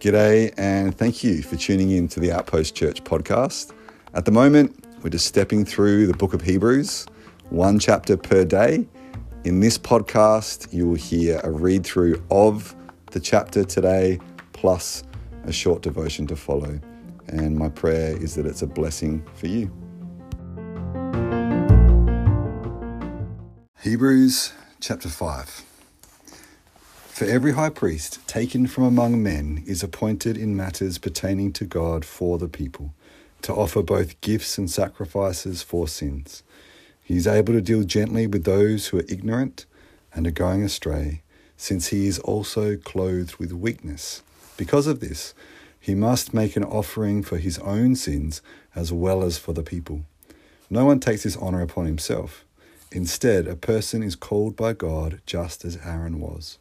G'day, and thank you for tuning in to the Outpost Church podcast. At the moment, we're just stepping through the book of Hebrews, one chapter per day. In this podcast, you will hear a read through of the chapter today, plus a short devotion to follow. And my prayer is that it's a blessing for you. Hebrews chapter 5. For every high priest taken from among men is appointed in matters pertaining to God for the people, to offer both gifts and sacrifices for sins. He is able to deal gently with those who are ignorant and are going astray, since he is also clothed with weakness. Because of this, he must make an offering for his own sins as well as for the people. No one takes this honor upon himself. Instead, a person is called by God just as Aaron was.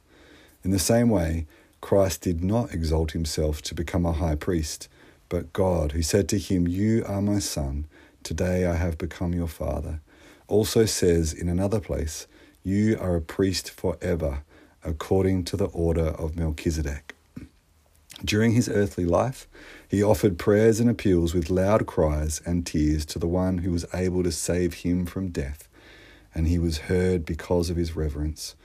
In the same way, Christ did not exalt himself to become a high priest, but God, who said to him, You are my son, today I have become your father, also says in another place, You are a priest forever, according to the order of Melchizedek. During his earthly life, he offered prayers and appeals with loud cries and tears to the one who was able to save him from death, and he was heard because of his reverence.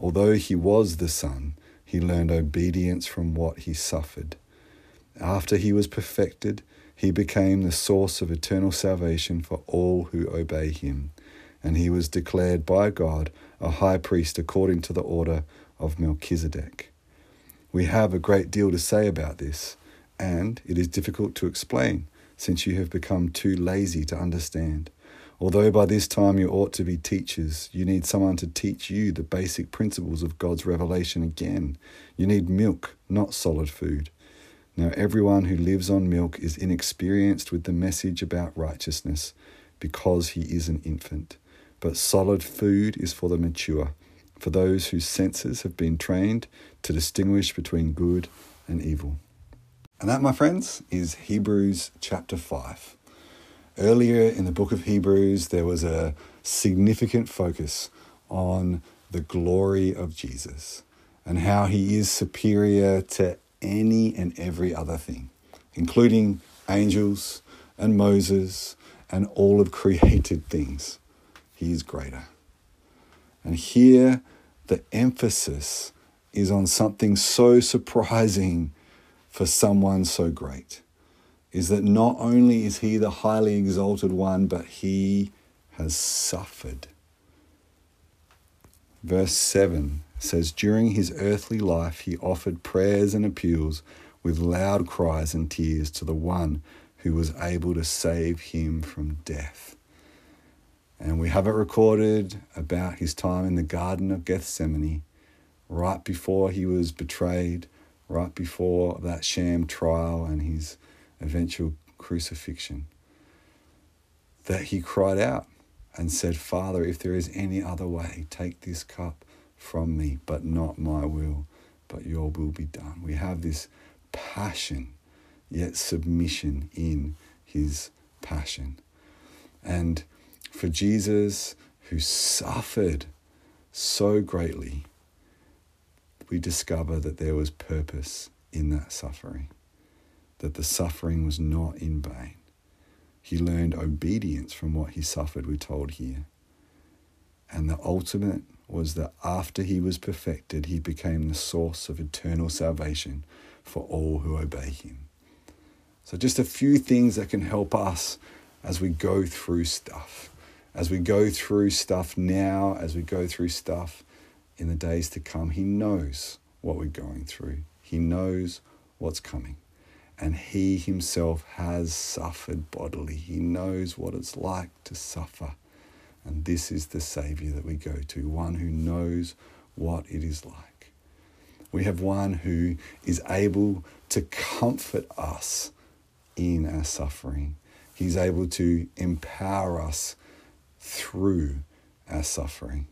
Although he was the Son, he learned obedience from what he suffered. After he was perfected, he became the source of eternal salvation for all who obey him, and he was declared by God a high priest according to the order of Melchizedek. We have a great deal to say about this, and it is difficult to explain since you have become too lazy to understand. Although by this time you ought to be teachers, you need someone to teach you the basic principles of God's revelation again. You need milk, not solid food. Now, everyone who lives on milk is inexperienced with the message about righteousness because he is an infant. But solid food is for the mature, for those whose senses have been trained to distinguish between good and evil. And that, my friends, is Hebrews chapter 5. Earlier in the book of Hebrews, there was a significant focus on the glory of Jesus and how he is superior to any and every other thing, including angels and Moses and all of created things. He is greater. And here, the emphasis is on something so surprising for someone so great is that not only is he the highly exalted one, but he has suffered. Verse 7 says, During his earthly life, he offered prayers and appeals with loud cries and tears to the one who was able to save him from death. And we have it recorded about his time in the Garden of Gethsemane, right before he was betrayed, right before that sham trial and his eventual crucifixion, that he cried out and said, Father, if there is any other way, take this cup from me, but not my will, but your will be done. We have this passion, yet submission in his passion. And for Jesus, who suffered so greatly, we discover that there was purpose in that suffering that the suffering was not in vain. He learned obedience from what he suffered, we're told here. And the ultimate was that after he was perfected, he became the source of eternal salvation for all who obey him. So, just a few things that can help us as we go through stuff, as we go through stuff now, as we go through stuff in the days to come. He knows what we're going through, He knows what's coming and he himself has suffered bodily. He knows what it's like to suffer. And this is the Saviour that we go to, one who knows what it is like. We have one who is able to comfort us in our suffering. He's able to empower us through our suffering.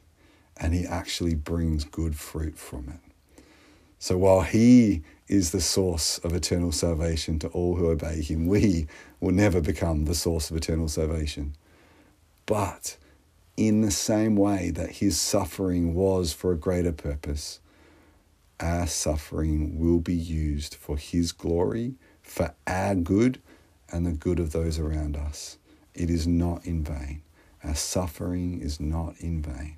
And he actually brings good fruit from it. So while he is the source of eternal salvation to all who obey him. We will never become the source of eternal salvation. But in the same way that his suffering was for a greater purpose, our suffering will be used for his glory, for our good, and the good of those around us. It is not in vain. Our suffering is not in vain.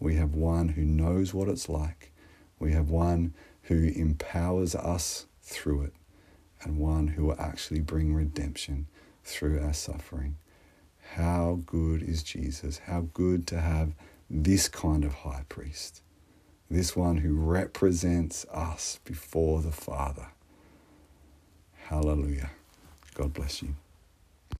We have one who knows what it's like. We have one who empowers us through it, and one who will actually bring redemption through our suffering. How good is Jesus? How good to have this kind of high priest, this one who represents us before the Father. Hallelujah. God bless you.